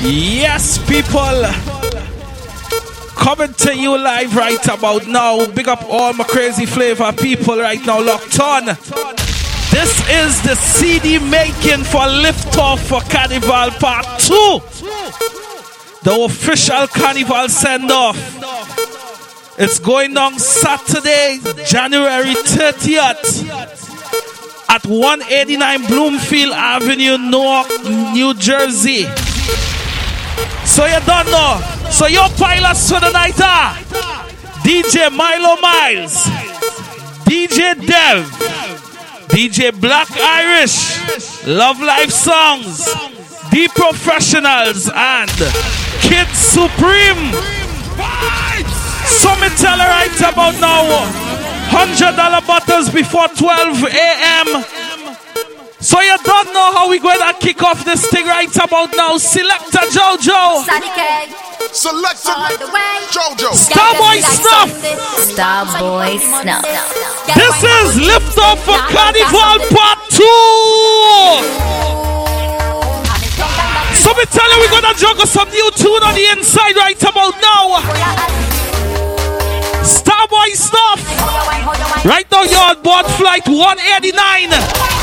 Yes, people. Coming to you live right about now. Big up all my crazy flavor people right now locked on. This is the CD making for Liftoff for Carnival Part 2. The official Carnival send off. It's going on Saturday, January 30th at 189 Bloomfield Avenue, Newark, New Jersey. So you don't know. So your pilots for the night are DJ Milo Miles, DJ Dev, DJ Black Irish, Love Life Songs, The Professionals, and Kid Supreme. So me tell her right about now. $100 bottles before 12 a.m. So you don't know how we going to kick off this thing right about now. Selector Jojo. Selector Jojo. Starboy Snuff. Starboy Snuff. This is Lift Up for Carnival Part 2. So me tell you we're going to juggle some new tune on the inside right about now. Starboy Snuff. Right now you're on board flight 189.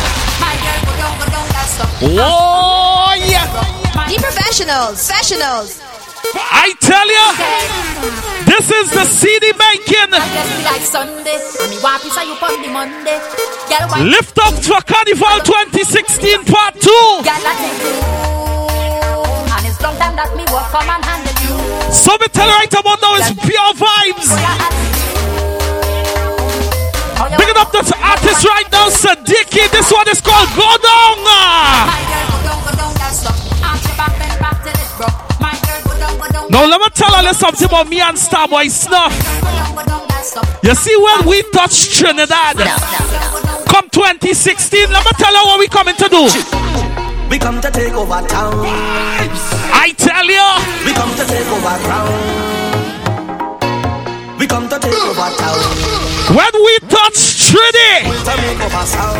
Oh yeah. The professionals, professionals. I tell you, this is the CD making. Lift up for Carnival 2016 Part 2. So me tell you right about now it's pure vibes. Picking up the artist right now, Sadiki. This one is called Go Down. Now let me tell you something about me and Starboy Snuff. You see when we touch Trinidad, come 2016, let me tell you what we coming to do. We come to take over town. I tell you. We come to take over ground. Come to take over town. When we touch Trinity. To make over sound.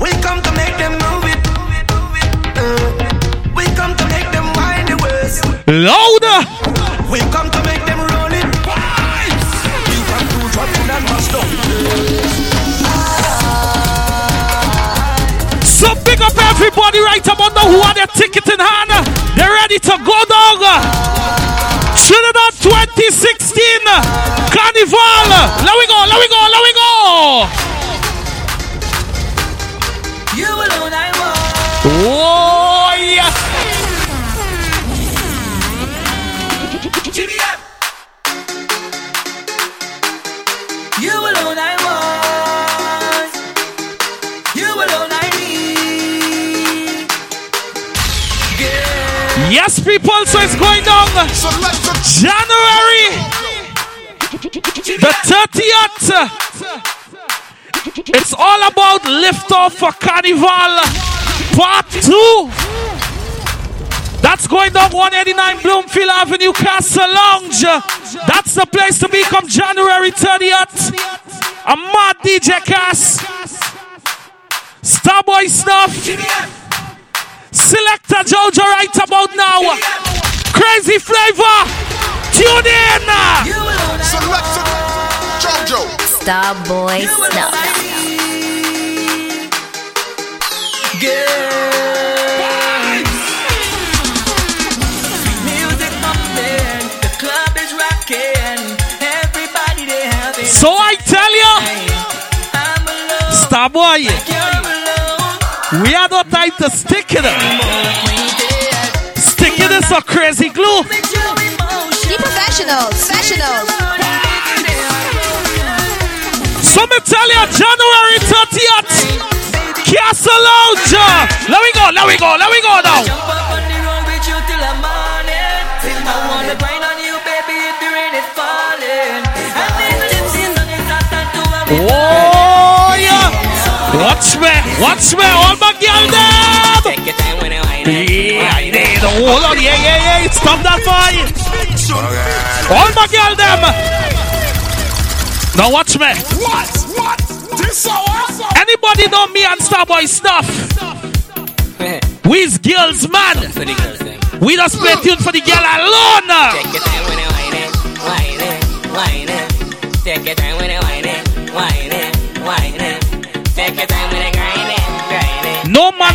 We come to make them move it. Uh, we come to make them wind the waist. Louder. We come to make them roll it. We come to drop it and bust down. So big up everybody right about now who are their ticket in hand. They're ready to go dog. Trinidad 2016 Carnival. Let we go, let we go, let we go. You alone I want. Oh Yes, people, so it's going down January the 30th. It's all about lift off for Carnival Part 2. That's going down 189 Bloomfield Avenue, Castle Lounge. That's the place to be come January 30th. A mad DJ Cass. Starboy Snuff. Selector Jojo right about now. Crazy flavor. Tune in. Selector Jojo. Starboy Snuff. Music bumping, the club is rocking. Everybody they having. So I tell you, Starboy, we are not time to stick it. up. Stick it is a crazy glue. Professionals. So me tell you, January 30th, Castle Lounge. Let we go, let we go, let we go now. Watch me, all my girl them. Take your time when you whine. Yeah, I need hold on, yeah, yeah, yeah. Stop that boy. All my girl them. Now watch me. What? What? This hour? Anybody know me and Starboy Snuff? We's girls, man. For the girls, them. We just play tune for the girl alone. Take your time when you whine it, whine it, whine it. Take your time when you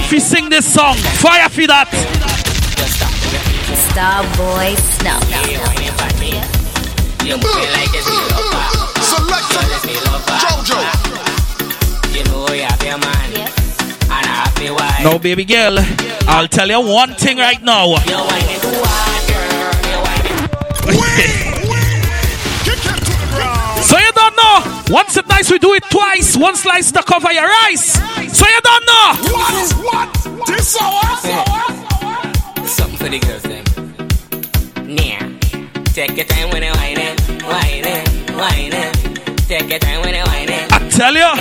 fi sing this song. Fire for that. Just stop to your feet. Starboy Snuff. You whine it for me. You move it like it's me love. Selector It's me love back. Jojo. You know you have your man. And I have your wife. No, baby girl. I'll tell you one thing right now. You whine it too hard, girl. You don't. Once it nice, we do it twice. One slice to cover your eyes. So you don't know. What? What? This hour? Something for the girls, them. Yeah. Take your time when you whine it, whine it, whine it. Take your time when you whine it, I tell you,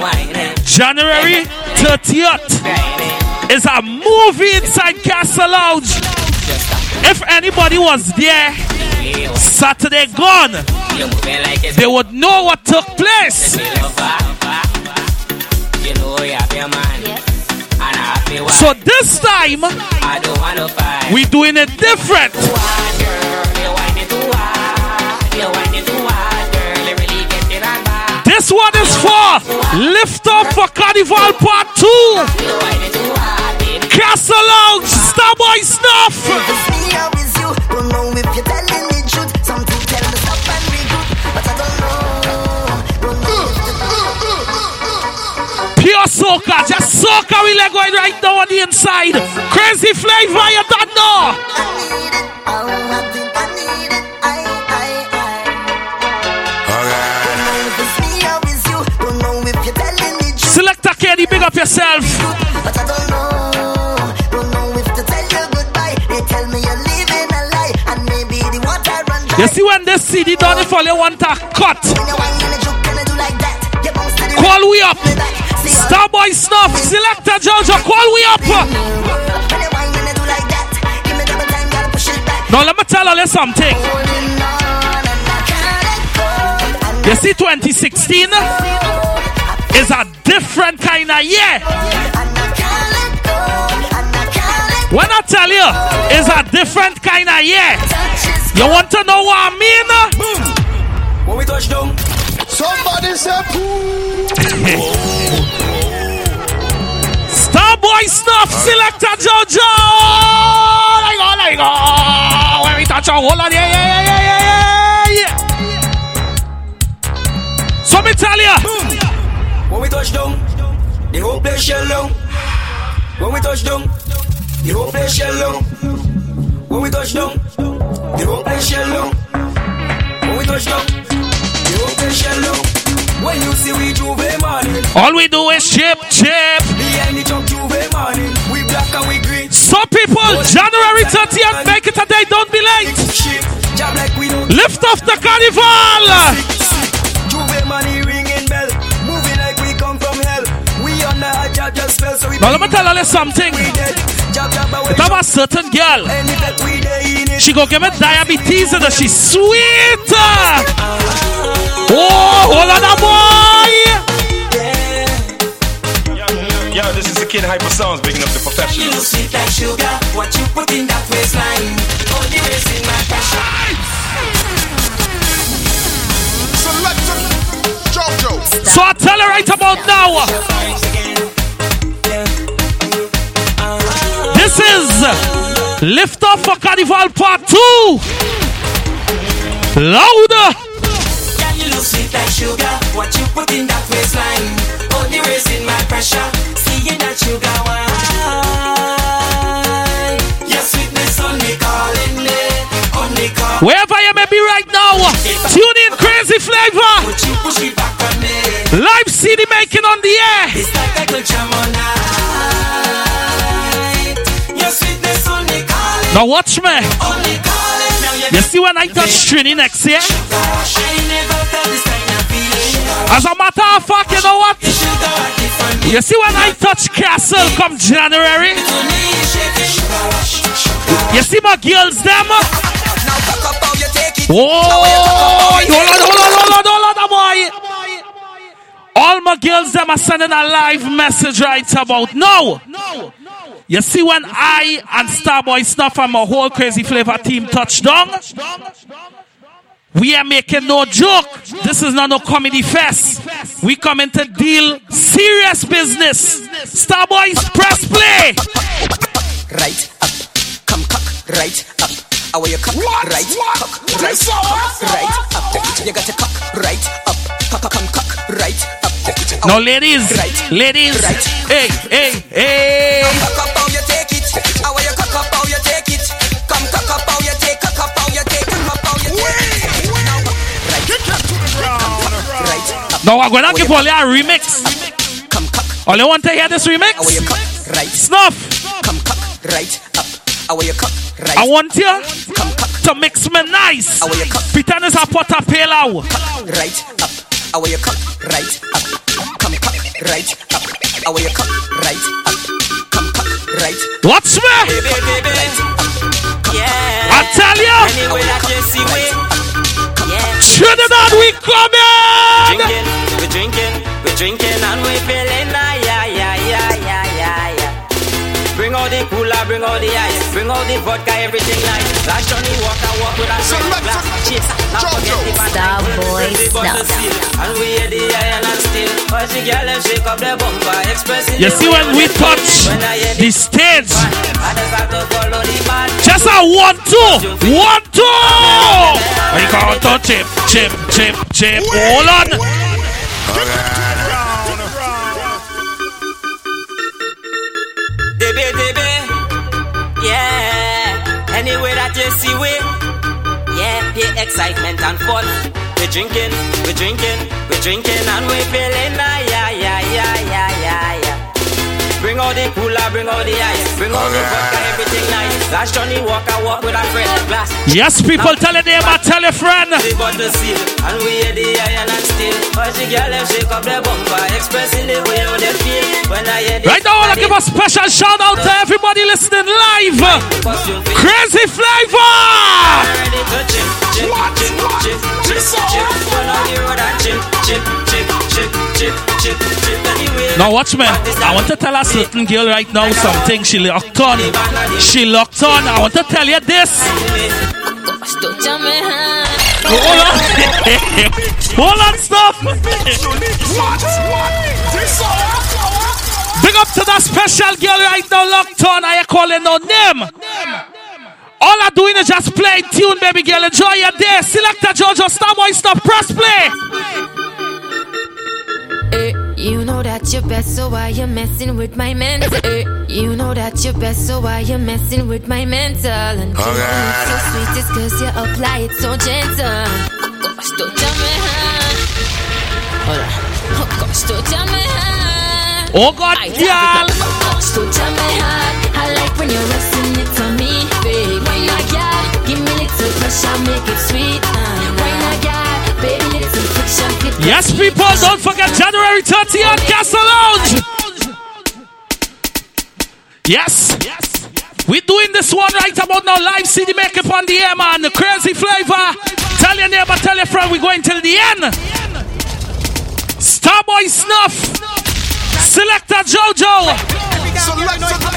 whine January 30th grind it. is a movie inside Castle Lounge. If anybody was there. Saturday gone, They would know what took place. So this time, I don't want to fight. we doing it different. This one is for Lift Up for Carnival Part 2. You whine it too hard, baby. Castle Lounge, Starboy Snuff. Pure soca, just soca we like going right now on the inside. Crazy flavor, you don't know. Selector Kenny, big up yourself. but I don't know. Don't know if to tell you goodbye. They tell me you're a lie, and maybe the water dry. You see when this CD done, if all you want a cut, call we up. Me back. See all Starboy Snuff, Selector Jojo, call we up. When you whine and you do like that, give me double time, gotta push it back. Now let me tell you something. Holding on and I can't let go. And You see 2016 is a different kind of year. and I can't let go. And I can't let When I tell you, it's a different kind of year. You want to know what I mean? When we touch down, Somebody say Starboy Snuff, Selector Jojo. Like, oh, like, oh. When we touch a hold on, yeah, yeah, yeah, yeah, yeah, yeah. So me tell you, when we touch down, the whole place shell down. When we touch down, the whole place shell down. When we touch down, the whole place shell down. When we touch down, all we do is chip, chip. behind the truck J'ouvert morning, we black and we green. So people, January 30th, make it a day, don't be late. Lift off the carnival. Now let me tell you something. If I'm a certain girl, she go give me diabetes and she's sweet. Oh, hold on, boy. Yo, this is the kid Hyper Songs, bigging up the You professionals. sweet like sugar, what you put in that waistline. Only raising my pressure. Selector Jojo. So I tell her right about now. This is Lift Off for Carnival Part 2. Louder. You sweet like sugar? What you put in that waistline? Only raising my pressure. Seeing that sugar wine. Your sweetness only calling me. Only call. Wherever you may be right now, tune in Crazy Flavor. Put you push it back on me. Live CD making on the air. It's like I could jam all night. Your sweetness only calling. Now watch me. You see when I touch Trini next year? As a matter of fact, you know what? You see when I touch Castle come January? You see my girls them? Oh, hold on, hold on, hold on, hold on, boy. All my girls them are sending a live message right about now. You see when I and Starboy Snuff and my whole crazy flavor team touch down, we are making no joke. This is not no comedy fest. We coming to deal serious business. Starboys, press play. Right up, come cock, right up. How are you cock, right cock, right cock, right up. You got to cock, right up. Now, ladies, ladies, hey, hey, hey. Now, right, Kick that to the ground. right up. Now, I'm gonna give all you a remix. Come All you want to hear this how are you remix? Snuff. Come cock, right up. How are you cock, right. I want you to mix me nice. how are you Pretend it's a pot of pelau. right up. How are you cock, right up. Come right up. I you cock, right up. Come cock, right Watch me. Baby, baby. Yeah. I tell you, Anyway that you see we. Yeah. Trinidad, we coming. Drinking, we drinking, we drinking and we feeling bring all the ice, bring all the vodka, everything nice. Last Johnny walk and walk with a straight Select glass. it. Chicks, now forget the bad Star night. boy Everybody but the snuff. seal. And we hear the iron and steel. Watch the girl them shake up the bumper, expressing You see when we touch When the stage, Others have to follow the man. just a one two, one two. We go to chip, chip, chip, chip. Hold on. Debe, debe, You see yeah, pure excitement and fun. We drinking, we drinking, we drinking and we feeling ah, yeah, yeah, yeah. Bring all the cooler, bring all the ice, bring all the vodka, everything nice. Last Johnny walk and walk with a friend glass. Yes, people, tell a neighbor, tell a friend. The bottle seal, and we hear the iron and steel. Watch the girl them shake up the bumper, expressing the way how they feel. When I hear the Right now, I want to give a special shout out to everybody listening live. Crazy flavor. Chip, chip, chip, chip, chip, and chip, chip, chip, chip, chip, chip, chip. Now watch me. I want to tell a certain girl right now something. She locked on. She locked on. I want to tell you this. Hold on. Hold on, awesome. Big up to that special girl right now locked on. I ain't calling no name. All I'm doing is just play tune, baby girl. Enjoy your day. Select Selector Jojo Starboy Snuff. Press play. Eh, you know that you're best, so why you messing with my mental? Eh, you know that you're best, so why you messing with my mental? And you know it's so sweet, it's cause you apply it so gentle. Oh gosh, don't tell me, huh? Hold on. Oh gosh, don't tell me, huh? Oh God, I girl. Oh gosh, don't tell me, huh? I like when you're Yes, people, don't forget January 30th, on Castle Lounge. Yes. yes. We're doing this one right about now. Live CD makeup on the air, man. The crazy flavor. Tell your neighbor, tell your friend, we're going till the end. Starboy Snuff. Selector Jojo. Select Jojo.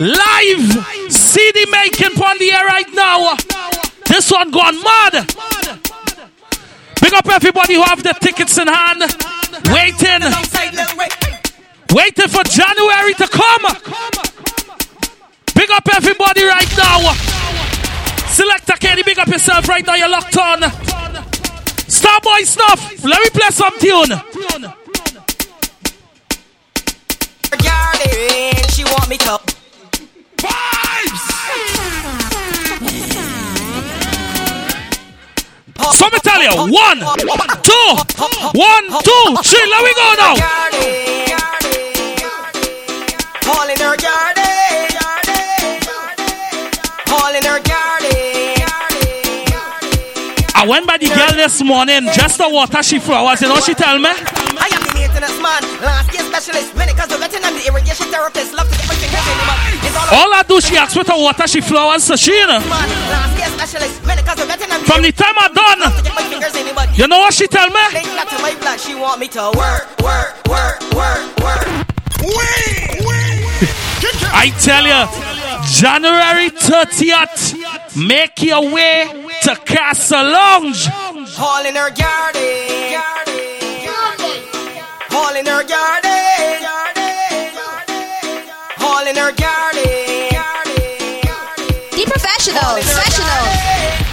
Live CD making on the air right now. This one gone mad. Big up everybody who have the tickets in hand, waiting, waiting for January to come. Big up everybody right now. Selector Kenny, big up yourself right now. You're locked on. Starboy Snuff. Let me play some tune. She want me to. So me tell you, one, two, one, two, three. Let me go now. All in her garden, all in her garden. I went by the girl this morning, just the water she flowers. You know she tell me? I am the maintenance man. Last year specialist, medical veteran and the irrigation therapist. Love to get my fingers in him. All All I do, she ask with her water, she flowers, so she, you know. man. Last year specialist, medical veteran and the From the time I done, Love to get my fingers in him. you know what she tell me? Not to my blood. She want me to work, work, work, work, work. Wait, wait. I tell you, January 30th, make your way to Castle Lounge. Hall in her garden. Hall in her garden. Hall in her garden. The professionals. Professionals.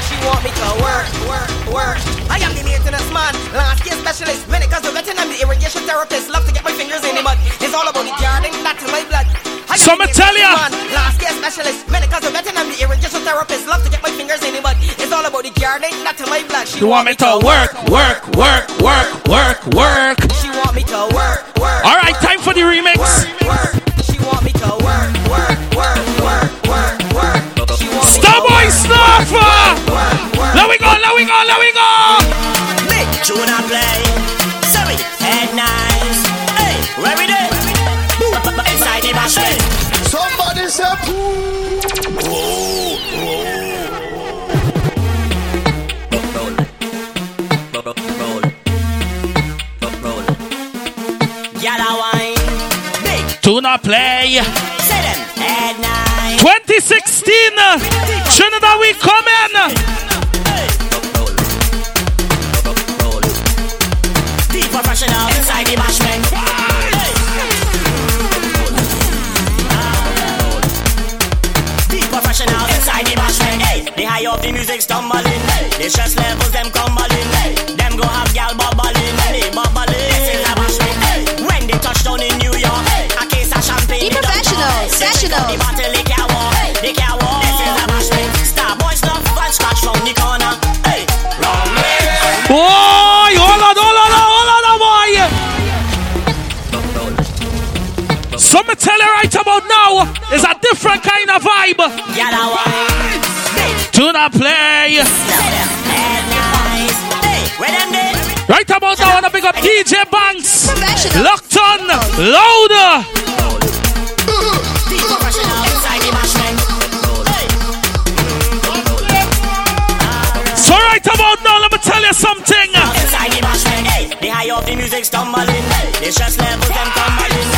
She want me to work, work, work. I am the maintenance man, last year specialist, medical veteran, and the irrigation therapist. Love to get my fingers in the mud. It's all about the garden, that's in my blood. I am So the tell ya. maintenance Last year specialist, medical veteran, and the irrigation therapist. Love to get my fingers in the mud. It's all about the garden, that's in my blood. She You want me to work, work, work, work, work, work. She want me to work, work. All right, time for the remix. work. She want me to work, work, work, work, work, work. She want me to Starboy Snuffer! work, work. We go, let we go, let we go! Big tune and play. Sorry, head nice. Hey, where we there? Inside the bashment. Somebody say, Not play. say them. Head nice. 2016, Trinidad, we coming. The professional inside the bashment. Professional inside the bashment. Hey, the high of the music stumbling. The stress levels them crumbling. Them go have gal bubbling. Professionals, talk. They drink up The professionals. they can't. They can't. This is a bashment. Star boy Snuff and scratch from the corner. Hey, wrong way. Boy, hold on, hold on, hold on, boy. So me tell you right about now, it's a different kind of vibe. Yalla wine. Big. Do not play. Right about now, I wanna pick up DJ Banks. Professional. Locked on, louder. Right about now, let me tell you something. Inside the the high of the music stumbling, the stress levels them tumbling,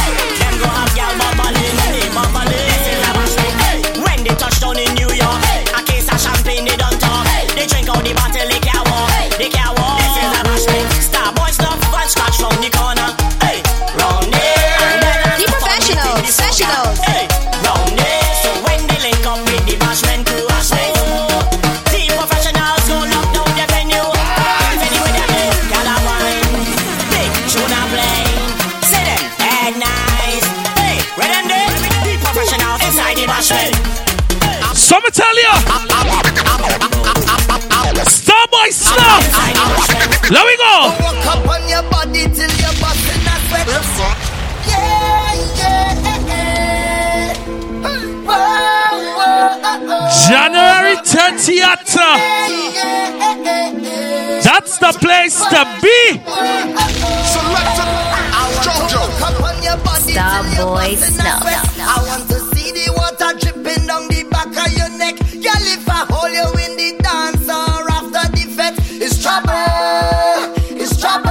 the place to be. Selector Jojo. Walk up on your body till you're Starboy Snuff. I want to see the water dripping down the back of your neck. Girl, if I hold you in the dance or after the fete, it's trouble. It's trouble.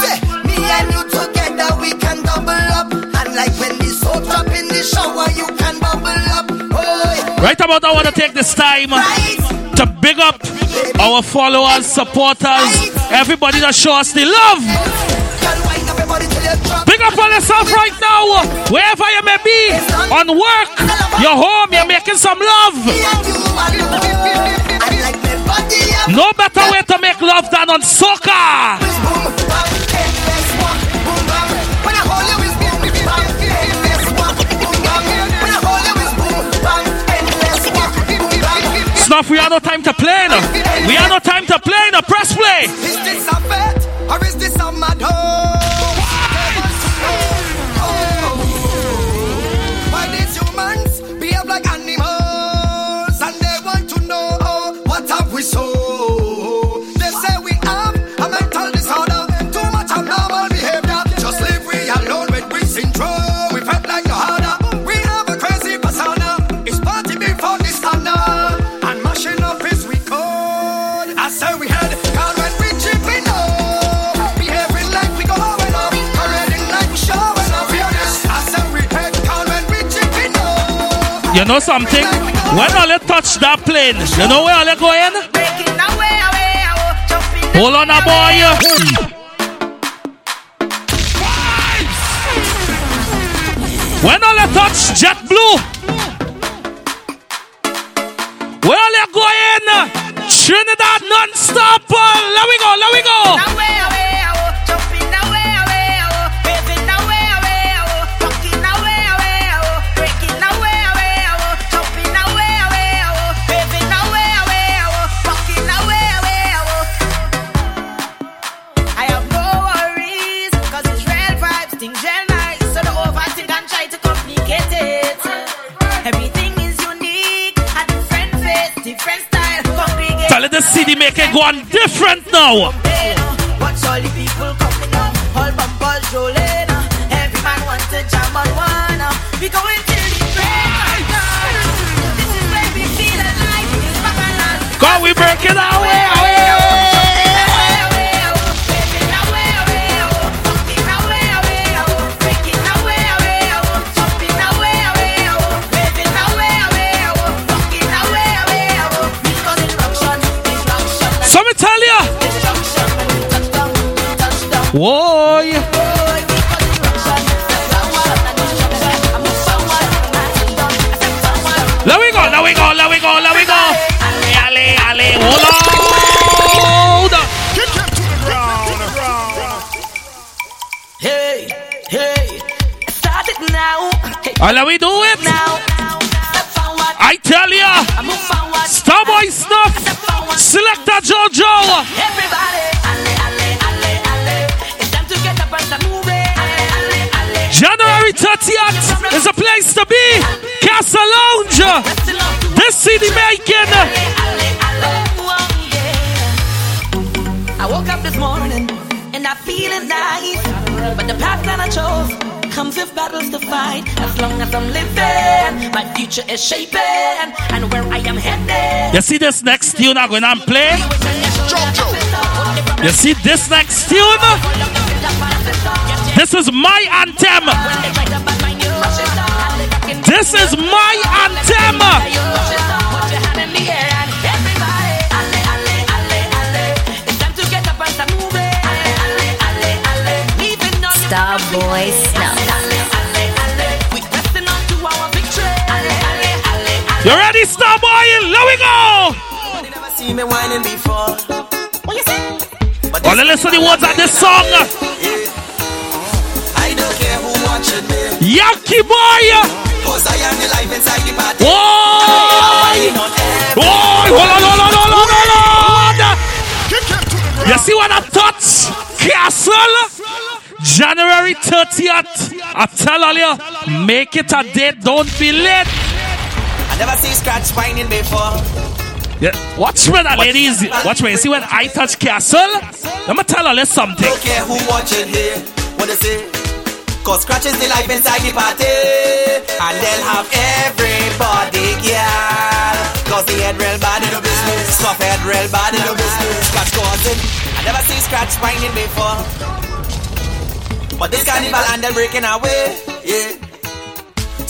Say, me and you together, we can double up. And like when the soap drop in the shower, you can bubble up. Oh, Right about now, I want to take this time right. To big up our followers, supporters, everybody that show us the love. Your. Big up on yourself right now, wherever you may be, on work, you're home, you're making some love. No better way to make love than on soca. It's hold you, it's boom, bam, endless walk, boom, bam. Snuff, we have no time to play no. We have no time to play no. Press play. Is this a bet or is this a mad You know something? When you touch that plane, you know where you going? Hold on, a boy. When you touch JetBlue, Whoa. Let we go, let we go, let we go, let we go. Ale, ale, ale, hold on. Hey, hey, start it now. Let we do it. Now, I tell ya. move forward. Starboy Snuff. Selector Jojo. Everybody, is a place to be. Castle Lounge. This city making. I woke up this morning and I feeling nice, but the path that I chose comes with battles to fight. As long as I'm living, my future is shaping, and where I am headed. You see this next tune I'm going to play? You see this next tune? This is my anthem. This is my anthem. Starboy Snuff. You ready, Starboy? Let we go. See me whining before. What you say? Oh, let's listen to the words of this song. I don't care who watching me. Yankee boy. Cause I am the life inside the party. Whoa! Whoa! Hold on, hold on, hold on, hold on! You see what I touch? Castle? January 30th. I tell all you, make it a date, don't be late. I never see scratch whining before. Yeah. Watch me, that ladies. Watch me. You see when I touch Castle? Let me tell all you something. Don't care who watching here. What they say? Cause scratch is the life inside the party. And they'll have everybody, girl. Cause the head real bad in the business. Soft head real bad in the business. Scratch causing. I never see scratch whining before. But this carnival and they're breaking away. Yeah.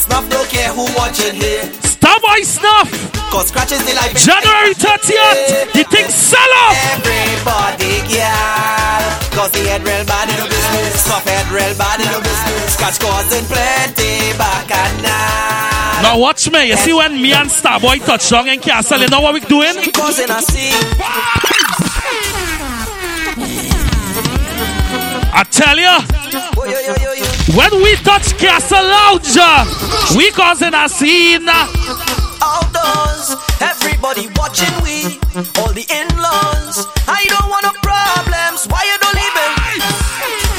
Snuff don't care who watching here. Starboy Snuff. Cause scratch is the life January 30th. The thing sell off. Everybody, girl. Cause the head real bad in the business. Head real bad in the business. Scratch causing plenty back and now. Now watch me. You see when me and Starboy touch down in Castle, you know what we doing? Causing a scene. I tell you, When we touch Castle Lounge, we causing a scene. Outdoors, everybody watching we. All the in-laws. I don't want no problems. Why you don't leave it?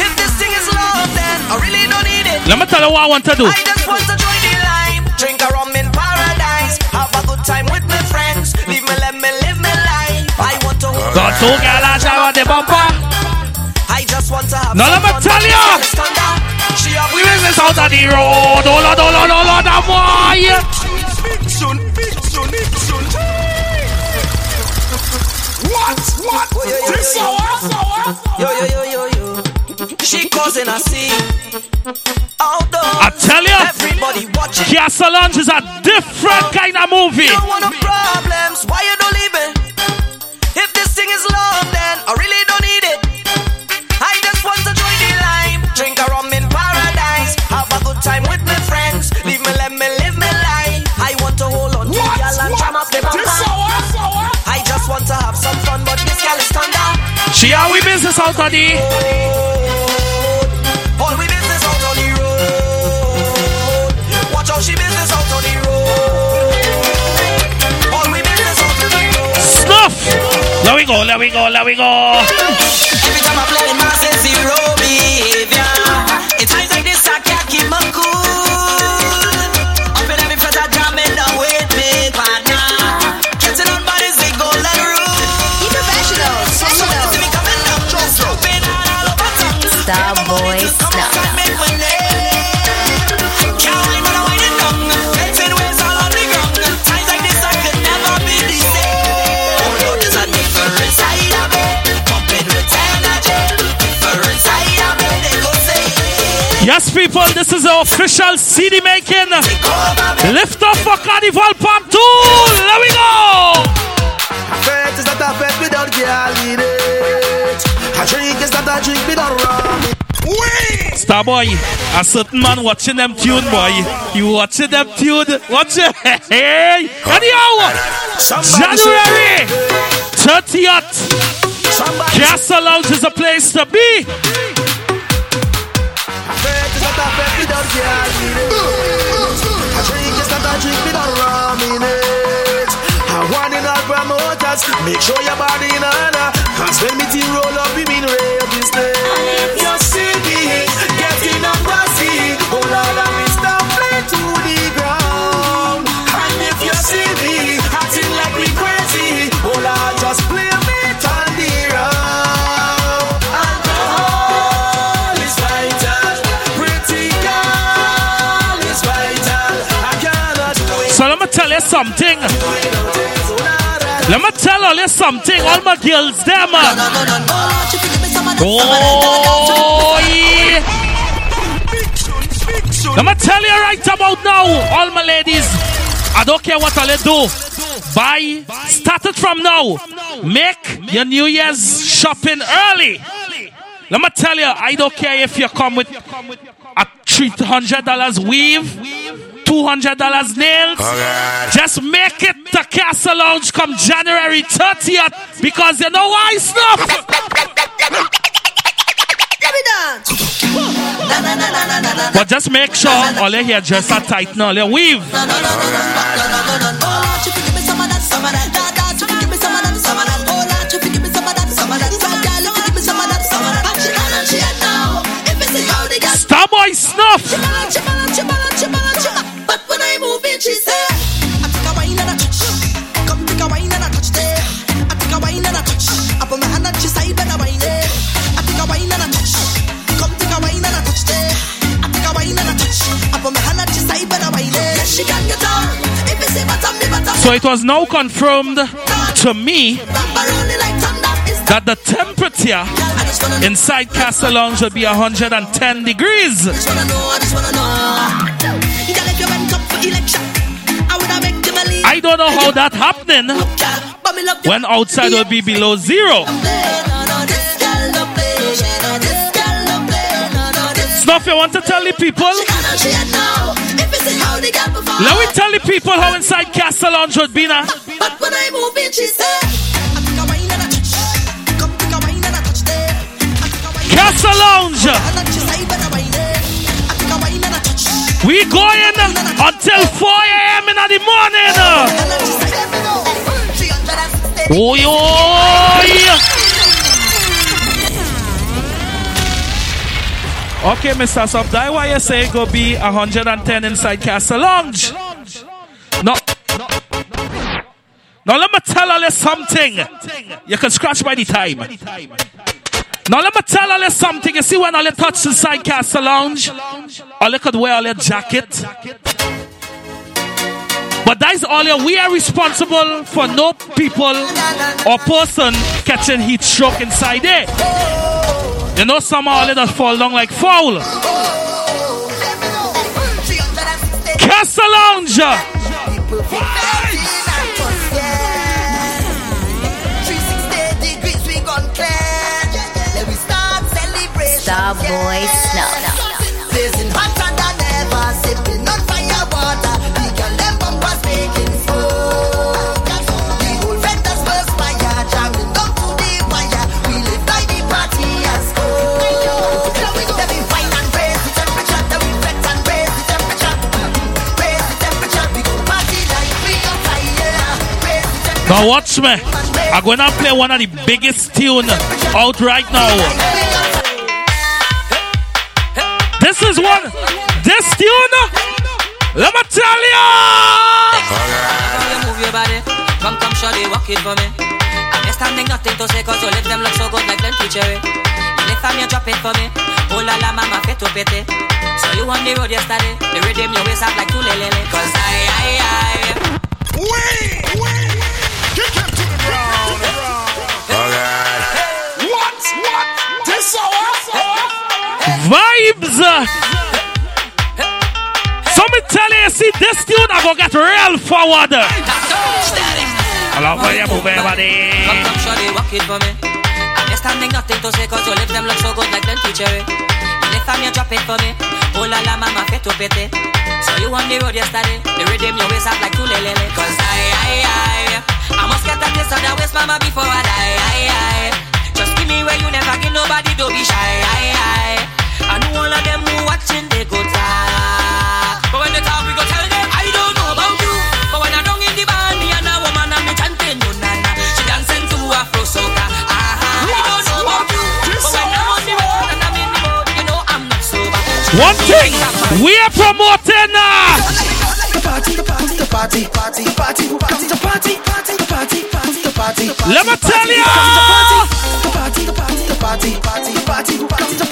If this thing is love, then I really don't need it. Let me tell you what I want to do. I just want to join the line, drink a rum in paradise, have a good time with my friends. Leave me, let me live my life. I want to Got two girls and shower the bumper. I just want to have Now let me tell ya. Stand up. She have We business out of the road. Oh Lord, oh Lord, oh Lord, oh boy. Fiction, fiction, fiction. What? What? yo, yo, This yo, hour? Yo, yo, yo, yo, yo. She call stars in a sea. Outdoors, I tell you, everybody watching. Castle Lounge is a different oh, kind of movie. You don't want no problems, why you don't leave it? If this thing is love, then I really don't need it. I just want to She how we business out of the All we business out on the road. Watch how she business out on the road. All we business out on the road. snuff. Let we go, there we go, there we go. Yes, people, this is the official CD making. take over me. Lift up for Carnival Pump 2. Let we go. Fete is not a fete without girl in it. A drink is not a drink without rum. Starboy, a certain man watching them tune, boy. You watching them tune? Watch it. Hey, anyhow. January 30th. Castle Lounge is a place to be. A drink it. I in our promoters, make sure your body in order. Cause when me team roll up, we mean real business. You see me, getting up the sea. Oh Lord, I play to the ground. And if you see me, you something. Let me tell all you something. All my girls, them. Oh. Let me tell you right about now, all my ladies. I don't care what I do. Buy, start it from now. Make your New Year's shopping early. Let me tell you, I don't care if you come with a $300 weave. $200 nails. Just make it to Castle Lounge come January 30th because you know why, Snuff? But just make sure all your hairdresser tighten all your weave. Starboy Snuff. So it was now confirmed to me Bumper only like thunder. Is that the temperature I just wanna know. inside Castle Lounge will be 110 degrees. Don't know how that happening when outside will be below zero. Snuff, you want to tell the people? Let me tell the people how inside Castle Lounge would be now. But when I move in, she wine Castle Lounge. We going until 4 a.m. in the morning. 360. Oh, yo. Okay, Mr. Subdie, why you say go be 110 inside Castle Lounge? No. Now let me tell you something. You can scratch by the time. Now let me tell you something. You see when you touch inside Castle Lounge, all you could wear all your jacket. But that's all you. We are responsible for no people or person catching heat stroke inside there. You know somehow let us fall down like foul. Castle Lounge. Starboy Snuff. Now watch me. I'm gonna play one of the biggest tune out right now. This is one. This tune. Let me tell ya. You move your body? Come, come, shawty, walk it for me. I'm just standing nothing to say cause your lips them look so good like plenty cherry. And if I'm you drop it for me, oh la la mama fit to pity. So you on the road yesterday, the rhythm your waist up like two lele. Cause I, I, I. Wait, wait, kick him to the ground. What? What? This hour? Vibes. So me tell you, see this tune I go get real forward. I love how you move your body. Come, come, shawty, walk it for me. Just standing nothing to say cause your lips them look so good like plenty cherry. And if I'm you drop it for me, oh la la mama fit to pity. So you on the road yesterday, the rhythm your waist up like two lele. Cause I, I, I must get a taste of that waist mama before I die. I, I, just give me where you never give nobody, don't be shy. I, I, I know all of them who watching they go talk. But when they talk, we go tell them I don't know about you. But when I don't in the band, me and a woman me chanting no na na. She dancing to Afro soca. Aha, I don't know about you. But when I'm on the road and I'm in the road, you know I'm not sober. One thing we are promoting now. Let me tell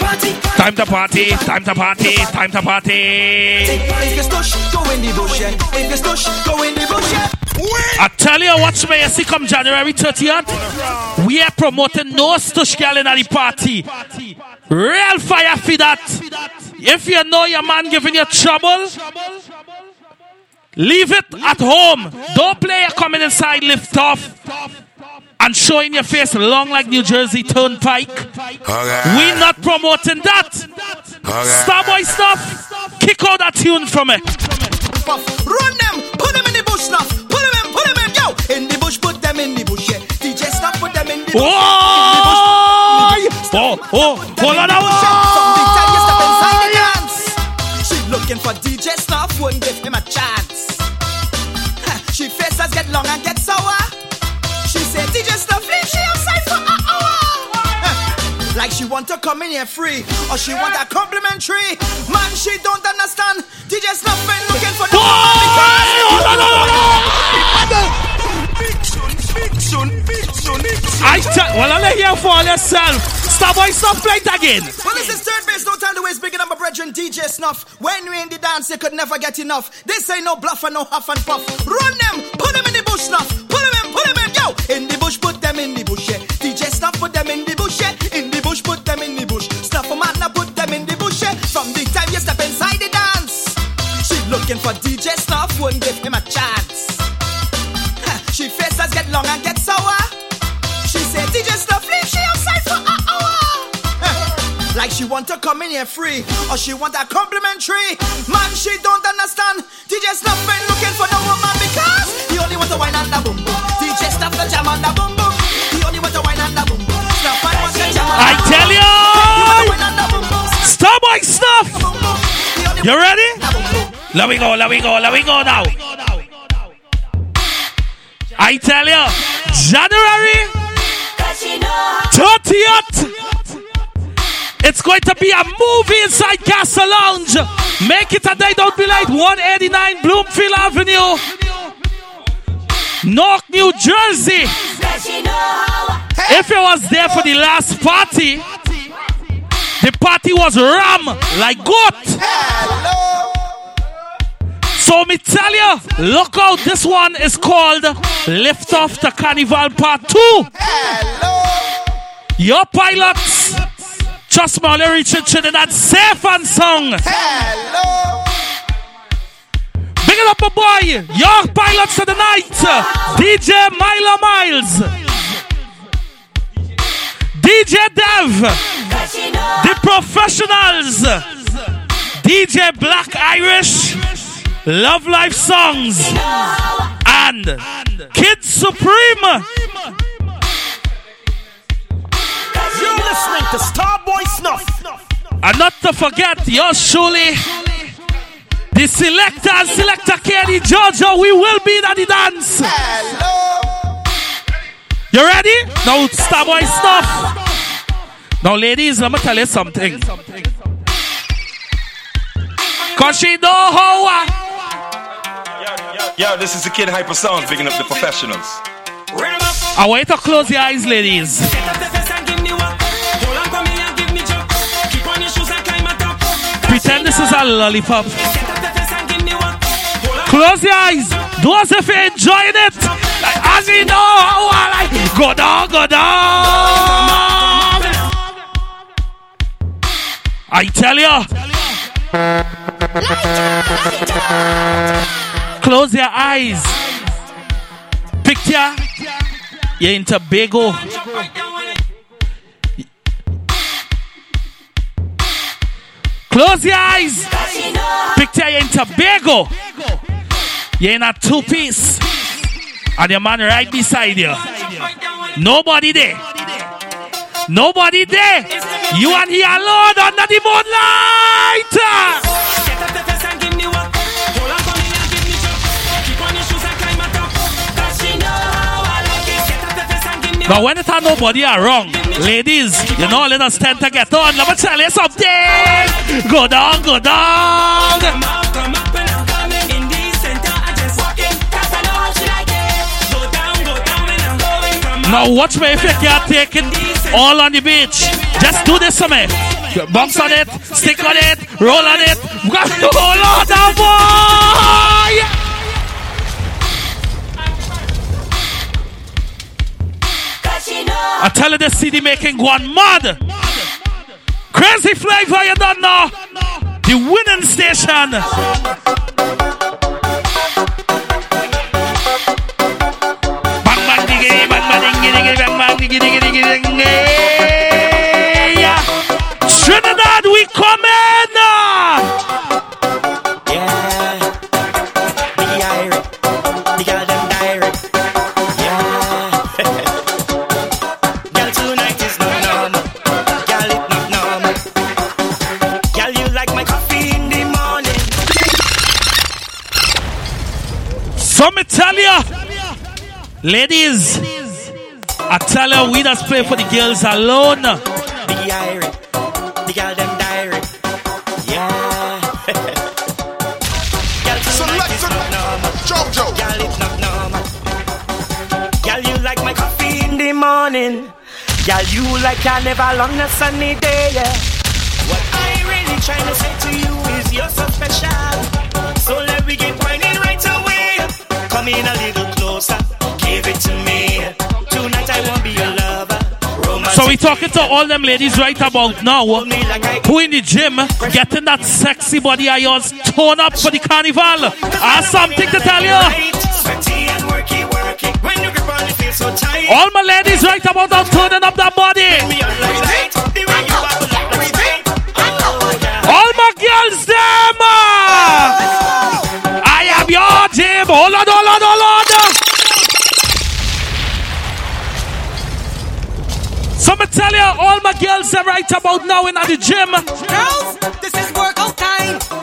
party. Time to party, time to party, time to party. If you stush, you. I tell you, watch me, you see, come January 30th, we are promoting no stush girl in the party. Real fire for that. If you know your man giving you trouble, leave it at home. Don't play a coming inside, lift off. And showing your face long like New Jersey Turnpike. We not promoting that. Starboy Snuff. Kick out that tune from it. Run them, put them in the bush now. Put them in, put them in, yo. In the bush, put them in the bush, yeah. DJ stop, put them in the bush. Whoa! Oh, oh, hold on now. From the time you step inside the dance, she looking for DJ Snuff, wouldn't give him a chance. Ha, She faces get long and get sour. She said, DJ leave she outside for an hour. Like she want to come in here free, or she want a complimentary. Man, she don't understand. DJ been looking for the woman because Hold on, hold on, hold on. I tell, well, I'll let you for yourself. Starboy, stop playing again. Well, this is third base, no time to waste. Bigger number brethren, DJ Snuff. When we in the dance, you could never get enough. This ain't no bluff and no huff and puff. Run them, put them in the bush, Snuff. Put them in, put them in, yo. In the bush, put them in the bush, yeah. DJ Snuff, put them in the bush, yeah. In the bush, put them in the bush. Snuff a man, put them in the bush, yeah. From the time you step inside the dance, she looking for DJ Snuff, wouldn't give him a chance. Ha, She faces get long and get she want to come in here free, or she want a complimentary. Man, she don't understand. DJ Snuff been looking for the woman because he only want to wine on the boom boom. DJ Snuff the jam on the boom boom. He only want to wine on the boom boom. Snuff I want to jam I tell you. want to wine on the boom boom. Starboy Snuff. Boom boom. He only You ready? the boom boom. Let me go, let me go, let me go now. I tell you, January 30th. It's going to be a movie inside Castle Lounge. Make it a day, don't be late. 189 Bloomfield Avenue, Newark, New Jersey. If you was there for the last party, the party was ram like goat. So me tell you, look out, this one is called Lift Off the Carnival Part 2. Your pilots, Trust me, only reaching Trinidad safe and song. Hello. Big it up, a boy. York pilots of the night. DJ Milo Miles. DJ Dev. The professionals. DJ Black Irish. Love Life Songs. And Kid Supreme. Listening to Starboy Snuff. And not to forget, yours truly, the selector and selector Kenny Georgia. We will be at the dance. Hello. You ready? Now, Starboy Snuff. Now, ladies, let me tell you something. Cause she know how. Uh, Yo, this is the kid Hyper Sounds, picking up the professionals. I want you to close your eyes, ladies. Pretend this is a lollipop. Close your eyes. Do as if you're enjoying it. As you know I like. Go down, go down. I tell you. Close your eyes. Picture. You're in Tobago. Close your eyes. Picture you're in Tobago. You're in a two piece. And your man right beside you. Nobody there. Nobody there. You and he alone under the moonlight. Now when it had nobody around, ladies, you know let us tend to get on. Let me tell you something. Go down, go down. Now watch me if you can't take it all on the beach. Just do this for me. Bounce on it, stick on it, roll on it. Hold on, boy. I tell you the CD making one mad. Crazy flavor, you don't know. The winning station. Bang bang diggy, bang bang diggy, bang bang diggy diggy diggy. Yeah. Trinidad, we come ladies, I tell you, we just play for the girls alone. The Irish. The girl them direct. Yeah. girl, tonight is not normal. Jojo. Girl, it's not normal. Girl, you like my coffee in the morning. Girl, you like carnival on a sunny day. Yeah. What I really trying to say to you is you're so special. So let me get whining right away. Come in a little So we talking to all them ladies right about now who in the gym getting that sexy body of yours torn up for the carnival. I have something to tell you. Sweaty and worky, worky. When you grip on it, feel so tight. All my ladies right about now turning up that body. Me on like light. The way you wobble up the spring. Oh, yeah. All my girls them. Ah. I am your gym. Hold on, hold on, So me tell you, all my girls are right about now in at the gym. Girls, this is workout time.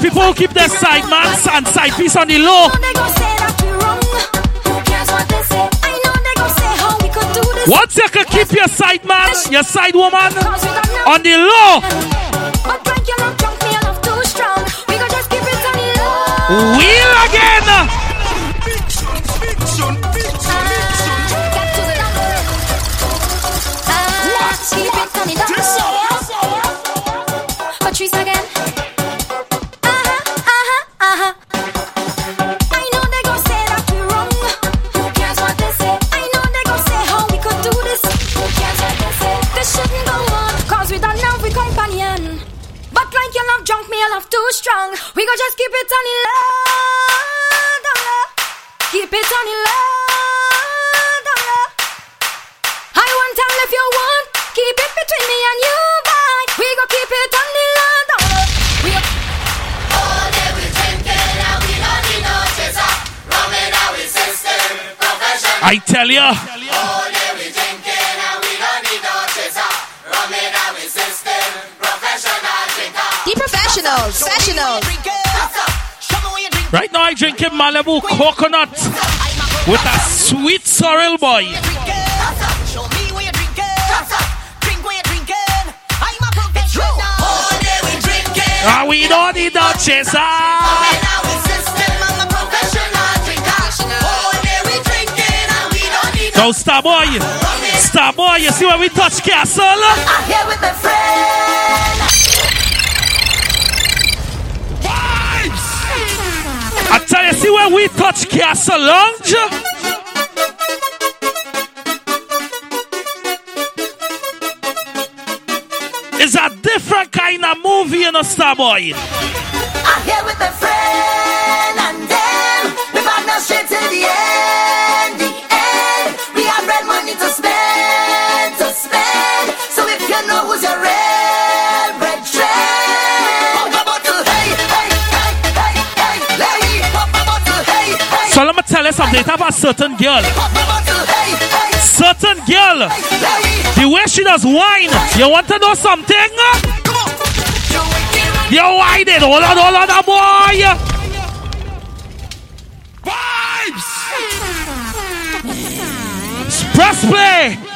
People who keep their side man and side piece on the low. Once you can keep your side man, your side woman on the low. Wheel again. Patrice again. I tell ya. The professionals, professionals. Right now I drinking Malibu coconut with a sweet sorrel boy. Ah, we don't need no chaser. Now, star boy, star boy, you see when we touch castle? I'm here with my friend. I tell you, see when we touch castle lounge? It's a different kind of movie in a star boy. I'm here with my something. It have a certain girl. pop a bottle, hey, hey, Certain girl. The way she does wine. You want to know something? You wicked when You wine it. Hold on, hold on, boy. Vibes. Press play.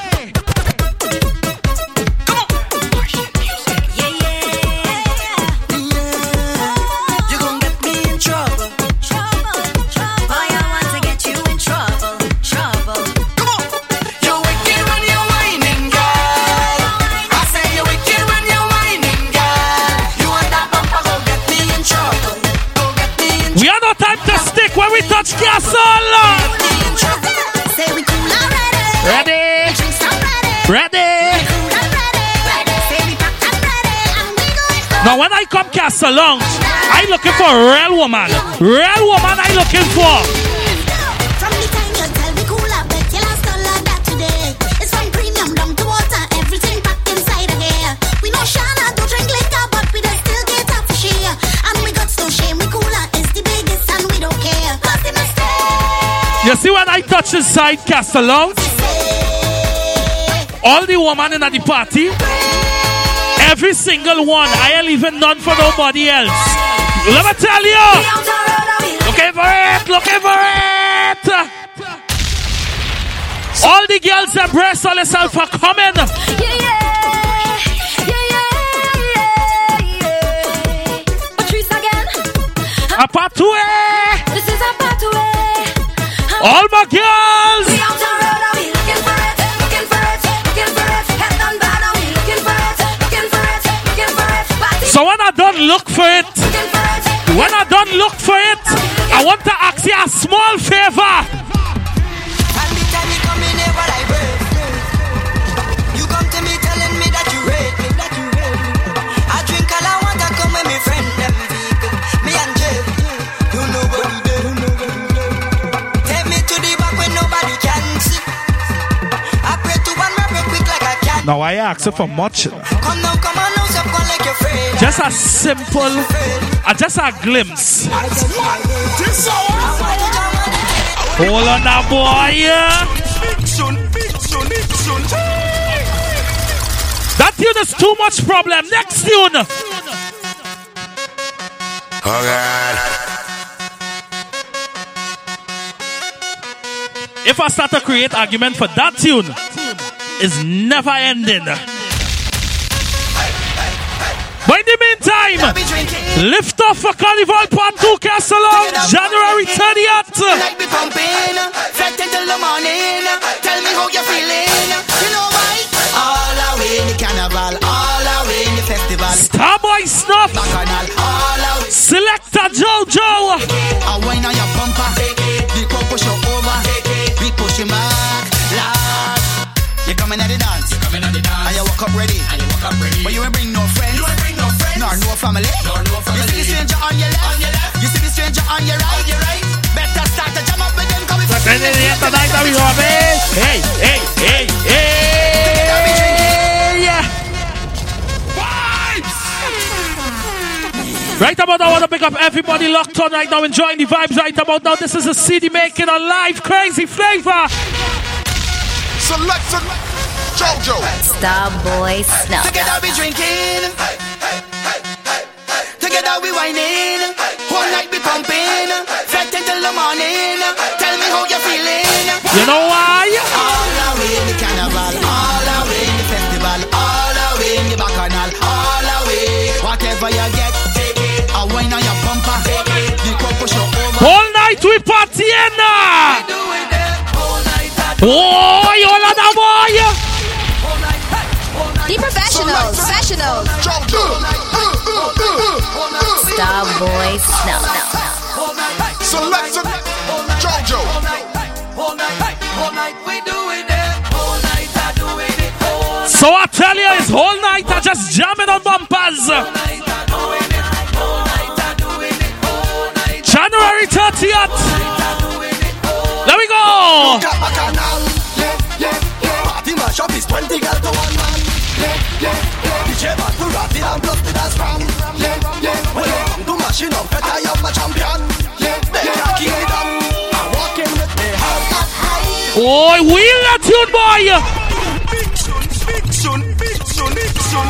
No time to stick when we touch castle. trouble. Say we cool already. Ready? Ready. Ready? Cool already. Say we packed and ready. And we going up. Now when I come castle lounge, I looking for a real woman. Real woman I looking for. You see when I touch inside castle lounge, all the woman in at the party, every single one, I ain't leaving none for nobody else. Let me tell you, looking for it, looking for it. All the girls embrace all yourself for coming. Yeah, yeah. Yeah, yeah, yeah. A part two, eh? This is a part way. All my girls. We out the road, are we looking for it? Looking for it, looking for it. Head on bad, are we looking for it? Looking for it, looking for it. Party, So when I done look for it, for it. when I done look for it, I want to ask you a small favor. Now I ask you for much. Come down, come on, now, stop like you're. Just a simple, uh, just a glimpse. Hold on now, boy. That tune is too much problem. Next tune. Oh God. If I start to create argument for that tune, it's never ending. But in the meantime, lift off for Carnival Part 2 Castle on January 30th. Like be pumping, fret until the morning. Tell me how you're feeling. You know why? All away in the carnival, all away in the festival. Starboy Snuff, Bacchanal, all away. Selector Jojo. I wine on your bumper, the coming at the dance, you coming at the dance, and you walk up ready, and you walk up ready. But you ain't bring no friends, you ain't bring no friends, nor no family, nor no family. You see the stranger on your left, on your left. You see the stranger on your right, on your right. Better start to jam up with them coming from Hey, hey, hey, hey. Right about now, I want to pick up everybody locked on right now, enjoying the vibes right about now. This is a city making a live crazy flavor. Select, Select Jojo. Starboy Snuff. Together we drinking. Together we whining. Whole night we pumping. Fret until the morning. Tell me how you're feeling. You know why? All the way in the carnival. All the way in the festival. All the way in the bacchanal. All the way. Whatever you get. Take it. A wine on your bumper. Take it. The crowd push you over. All night we partying eh, now. Do it there. Whole we do it there. Whole night I do it. Whole So I tell you, it's whole night I just jamming on bumpers. night I do it. Whole night I do it. Whole night January 30th. I do it. Let me go. Party mashup is 20 girl to one man. Yeah, yeah, yeah. DJ Maserati and plus the dance from. Yeah, yeah. When you come to mashing up, better you my champion. Yeah, they can't keep it up. I'm walking with me heart up high. Boy, wheel that tune, boy. Big soon, big soon, big soon.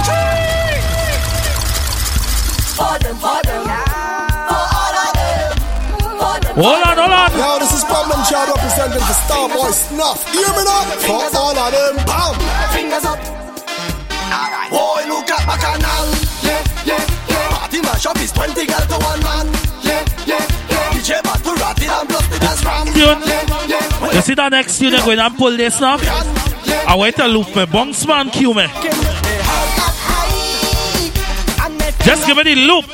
For them, for them. For all of them. For them. Hold on, hold on. Yo, this is Problem Child representing for Starboy Snuff. Hear me now? For all of them, bam! Fingers up. Boy, look at Bacchanal. Yeah, yeah, yeah. Party mashup is 20 girl to one man. Yeah, yeah, yeah. DJ Maserati and plus the dance. Tune. Yeah, yeah. You see that next tune, going and pull this now. I wait to loop me. Bunks man, cue me. Just give me the loop.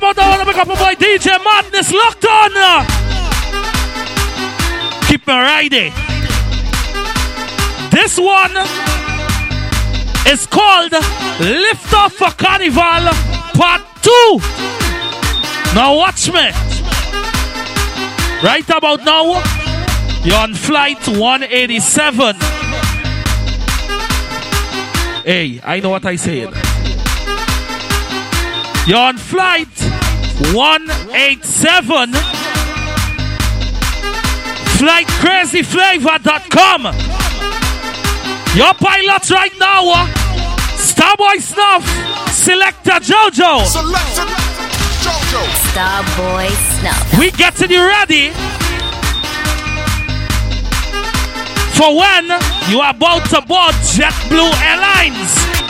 Now, I want to pick up my boy DJ Madness locked on. Keep me riding. This one is called Lift Off for Carnival Part 2. Now watch me. Right about now, you're on flight 187. Hey, I know what I said. You're on flight 187. FlightCrazyFlavor.com. Your pilots right now, uh, Starboy Snuff, Selector Jojo. Select Jojo. Starboy Snuff. We getting you ready for when you are about to board JetBlue Airlines.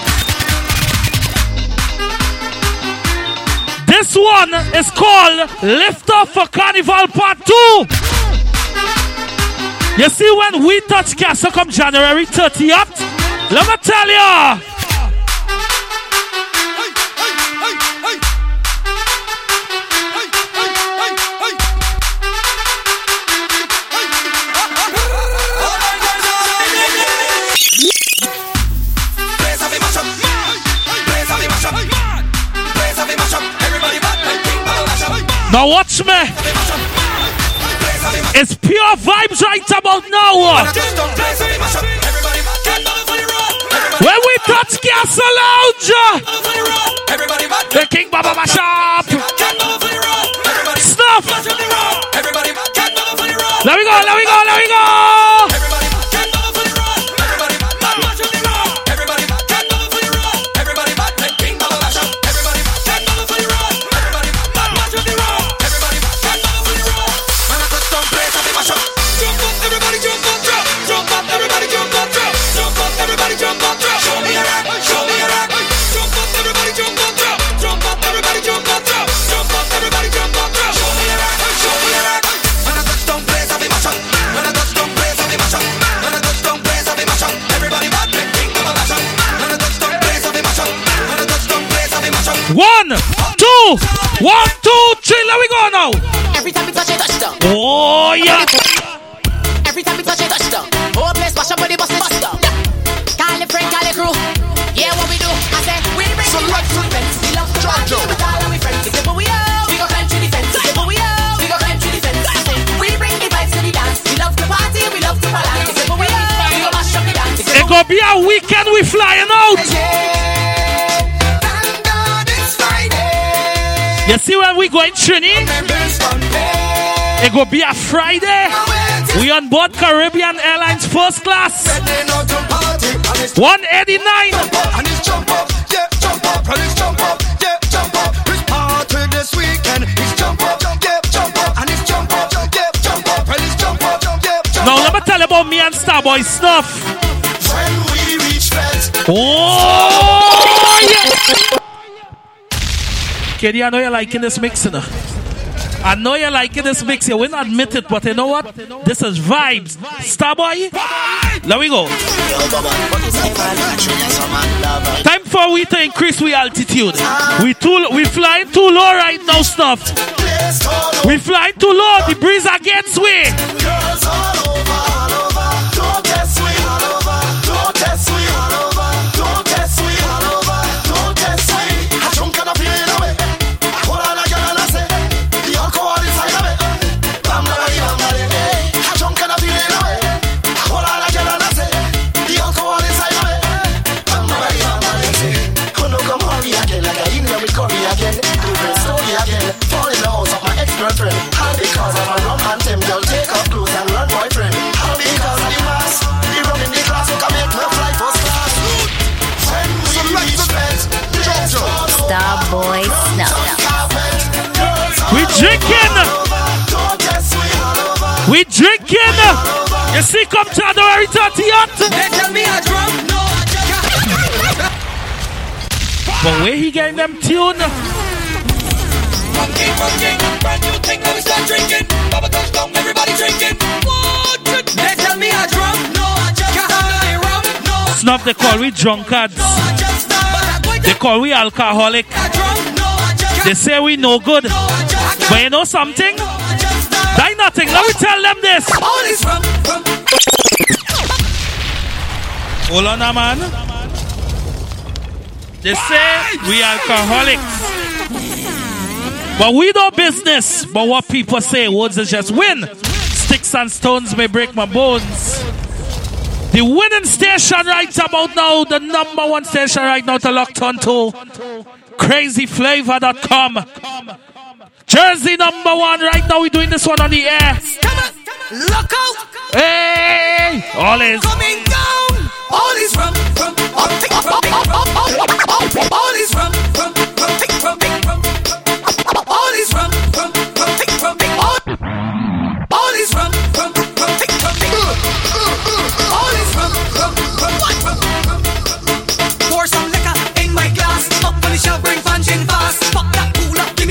This one is called Lift Off for Carnival Part 2. You see, when we touch Castle come January 30th, let me tell you. Now watch me. It's pure vibes right about now. When we touch Castle Lounge, the King Baba Mashop. Stuff. Let me go, let me go, let me go. Two, one, two, three. Let me go now. Every time we touch it, touchdown. Oh yeah. Every time we touch it, touchdown. Whole place mash up, body bust it, bust down. Call it friend, call it crew. Yeah, what we do? I say we bring the lights to the fence. We love to party with all our friends. If we out, we go climb to the fence. If we out, we go climb to the fence. We bring the vibes to the dance. We love to party, we love to party. If we out, we go mash up the dance. It gonna be a weekend. We flying out. You see when we going Trini? It go be a Friday. We on board Caribbean Airlines first class. 189. Now let me tell you about me and Starboy Snuff. Oh yeah. Katie, I know you're liking this mix, you know. I know you're liking this mix. You will not admit it, but you know what? This is vibes. Starboy, there we go. Time for we to increase we altitude. We too we flying too low right now, stuff. We flying too low. The breeze against we. Drinking. You see, come January 30th. they tell me i drank no But where he getting them tune? They tell me I drunk, no I just can't. they call we drunkards. They call we alcoholic. They say we no good. But you know something? Nothing. Let me tell them this. Hold on, now, man. They say we alcoholics. But we do business. But what people say, words is just win. Sticks and stones may break my bones. The winning station right about now, the number one station right now to lock on to crazyflavor.com. Jersey number one right now. We're doing this one on the air. Come Look out! Hey! All is. Coming down! All is from, from, up, take, from, take, from, all is from, from, from, take, from, take, from, all is from, from, from, take, from, take, all, all is from, from,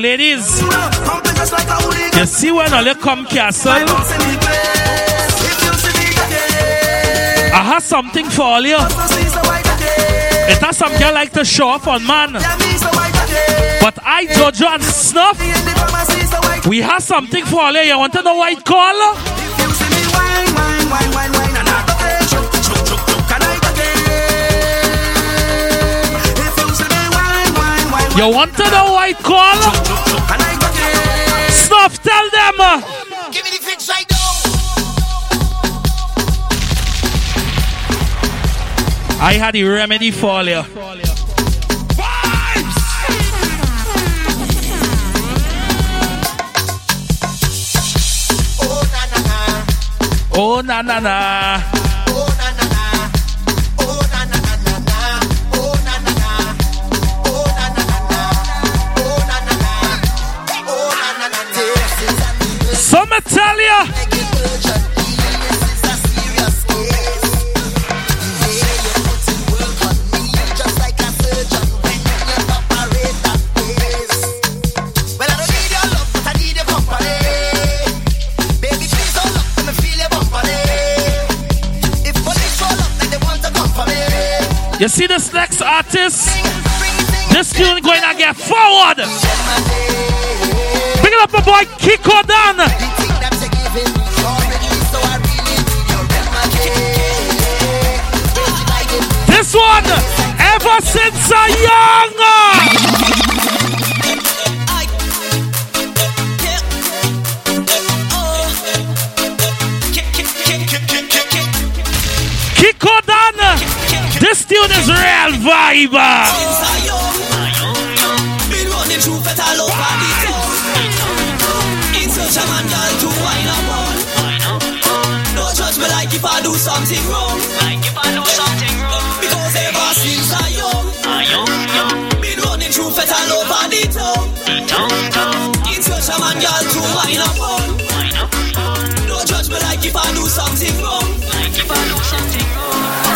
ladies, you see when I come castle, I have something for all you. It has something I like to show off on man. But I, Jojo and Snuff, we have something for all you. You want to know white collar? You want to know white collar? Snuff, tell them. Give me the fix right I had the remedy for you. Oh na na na. You see this next artist? This tune going to get forward. It up, my boy Kiko Dan. This one, ever since a young. On. Don't judge me like if I do something wrong. Like if I do something wrong. Because ever since I young, been running through fat over the town. In search of man girl to wine up on. Don't judge me like if I do something wrong. Like if I do something wrong.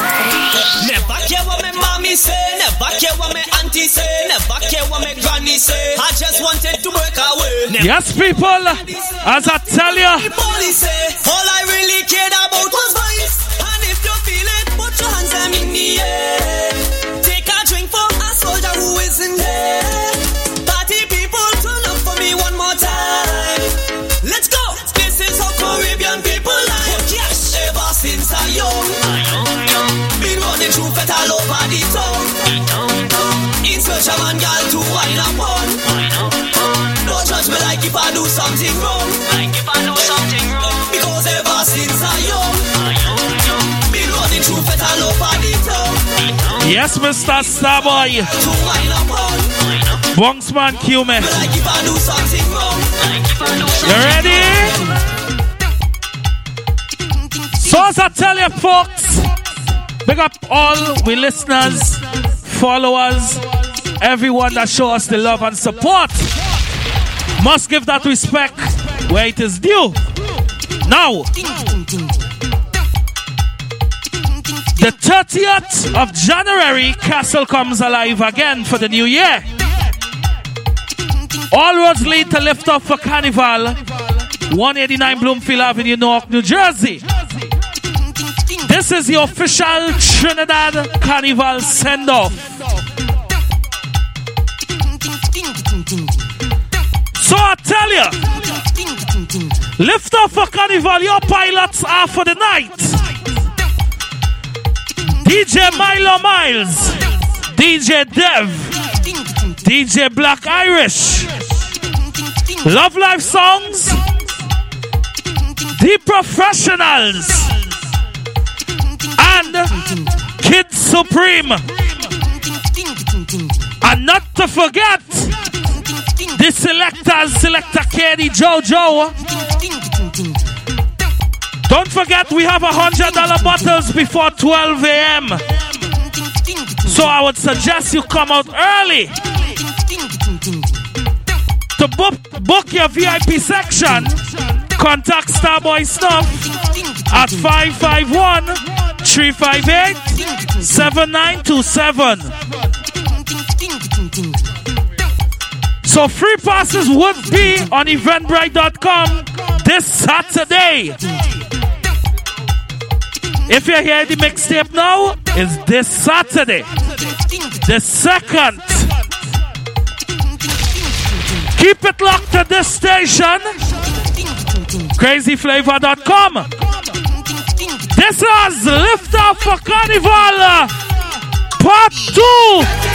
Never care what my mommy say, never care what my auntie say, never care what my granny say. I just wanted to break away. Never Yes, people, as I tell you, the police say, all I really cared about was vibes. And if you feel it, put your hands in the air. In search man girl to wine up on. Don't judge me like if I do something wrong. Like if I do something wrong. Because ever since I young, been running through fat all over the town. yes, Mr. Starboy, To wine up on. Bonksman Q me. Like if I do something wrong. Like if I do You ready? So as I tell you, folks, big up all we listeners, followers, everyone that show us the love and support. Must give that respect where it is due. Now, the 30th of January, Castle comes alive again for the new year. All roads lead to lift off for Carnival, 189 Bloomfield Avenue, Newark, New Jersey. This is the official Trinidad Carnival send off. So I tell you, lift off for Carnival, your pilots are for the night. DJ Milo Miles, DJ Dev, DJ Black Irish, Love Life Songs, The Professionals, and Kid Supreme. And not to forget, the selectors, Selector Kenny Jojo. Don't forget, we have a hundred dollar bottles before 12 a.m. So I would suggest you come out early to book, book your VIP section. Contact Starboy Snuff at 551 358 7927. So free passes would be on eventbrite.com this Saturday. If you're here the mixtape now, it's this Saturday. The second. Keep it locked to this station. CrazyFlavor.com. This is Lift Off for Carnival Part 2.